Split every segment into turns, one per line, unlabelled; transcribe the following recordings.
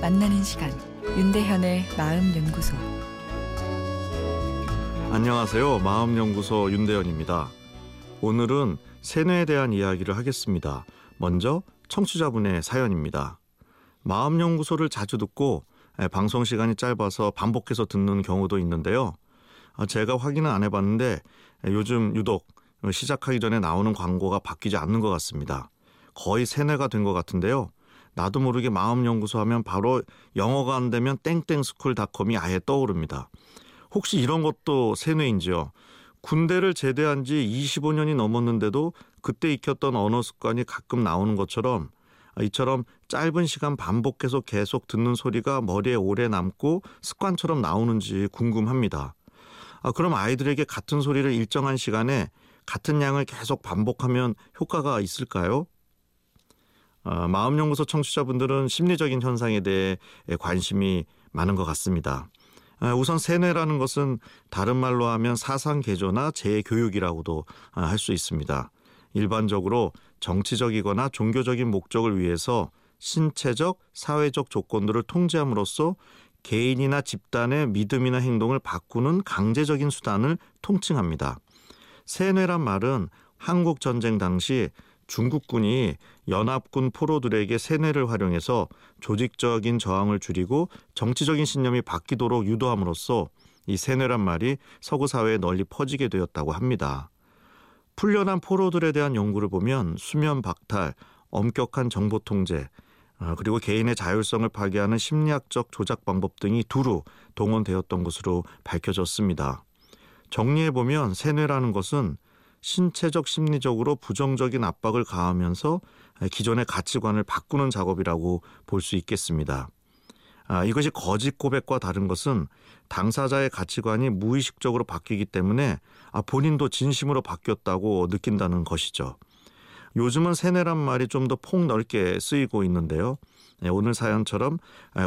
만나는 시간 윤대현의 마음 연구소
안녕하세요. 마음 연구소 윤대현입니다. 오늘은 세뇌에 대한 이야기를 하겠습니다. 먼저 청취자분의 사연입니다. 마음 연구소를 자주 듣고 방송 시간이 짧아서 반복해서 듣는 경우도 있는데요. 아, 제가 확인은 안 해봤는데 요즘 유독 시작하기 전에 나오는 광고가 바뀌지 않는 것 같습니다. 거의 세뇌가 된 것 같은데요. 나도 모르게 마음연구소 하면 바로 영어가 안 되면 땡땡스쿨닷컴이 아예 떠오릅니다. 혹시 이런 것도 세뇌인지요? 군대를 제대한 지 25년이 넘었는데도 그때 익혔던 언어 습관이 가끔 나오는 것처럼 이처럼 짧은 시간 반복해서 계속 듣는 소리가 머리에 오래 남고 습관처럼 나오는지 궁금합니다. 아, 그럼 아이들에게 같은 소리를 일정한 시간에 같은 양을 계속 반복하면 효과가 있을까요? 아, 마음연구소 청취자분들은 심리적인 현상에 대해 관심이 많은 것 같습니다. 아, 우선 세뇌라는 것은 다른 말로 하면 사상 개조나 재교육이라고도 아, 할수 있습니다. 일반적으로 정치적이거나 종교적인 목적을 위해서 신체적, 사회적 조건들을 통제함으로써 개인이나 집단의 믿음이나 행동을 바꾸는 강제적인 수단을 통칭합니다. 세뇌란 말은 한국 전쟁 당시 중국군이 연합군 포로들에게 세뇌를 활용해서 조직적인 저항을 줄이고 정치적인 신념이 바뀌도록 유도함으로써 이 세뇌란 말이 서구 사회에 널리 퍼지게 되었다고 합니다. 풀려난 포로들에 대한 연구를 보면 수면 박탈, 엄격한 정보 통제, 아, 그리고 개인의 자율성을 파괴하는 심리학적 조작 방법 등이 두루 동원되었던 것으로 밝혀졌습니다. 정리해 보면 세뇌라는 것은 신체적 심리적으로 부정적인 압박을 가하면서 기존의 가치관을 바꾸는 작업이라고 볼 수 있겠습니다. 아, 이것이 거짓 고백과 다른 것은 당사자의 가치관이 무의식적으로 바뀌기 때문에 아, 본인도 진심으로 바뀌었다고 느낀다는 것이죠. 요즘은 세뇌란 말이 좀 더 폭넓게 쓰이고 있는데요. 네, 오늘 사연처럼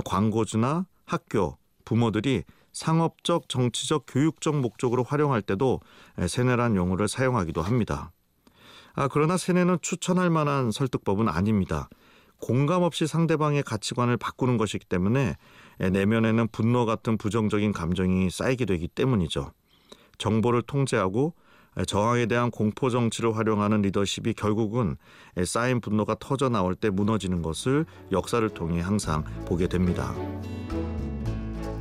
광고주나 학교, 부모들이 상업적, 정치적, 교육적 목적으로 활용할 때도 세뇌란 용어를 사용하기도 합니다. 아, 그러나 세뇌는 추천할 만한 설득법은 아닙니다. 공감 없이 상대방의 가치관을 바꾸는 것이기 때문에 내면에는 분노 같은 부정적인 감정이 쌓이게 되기 때문이죠. 정보를 통제하고 저항에 대한 공포 정치를 활용하는 리더십이 결국은 쌓인 분노가 터져 나올 때 무너지는 것을 역사를 통해 항상 보게 됩니다.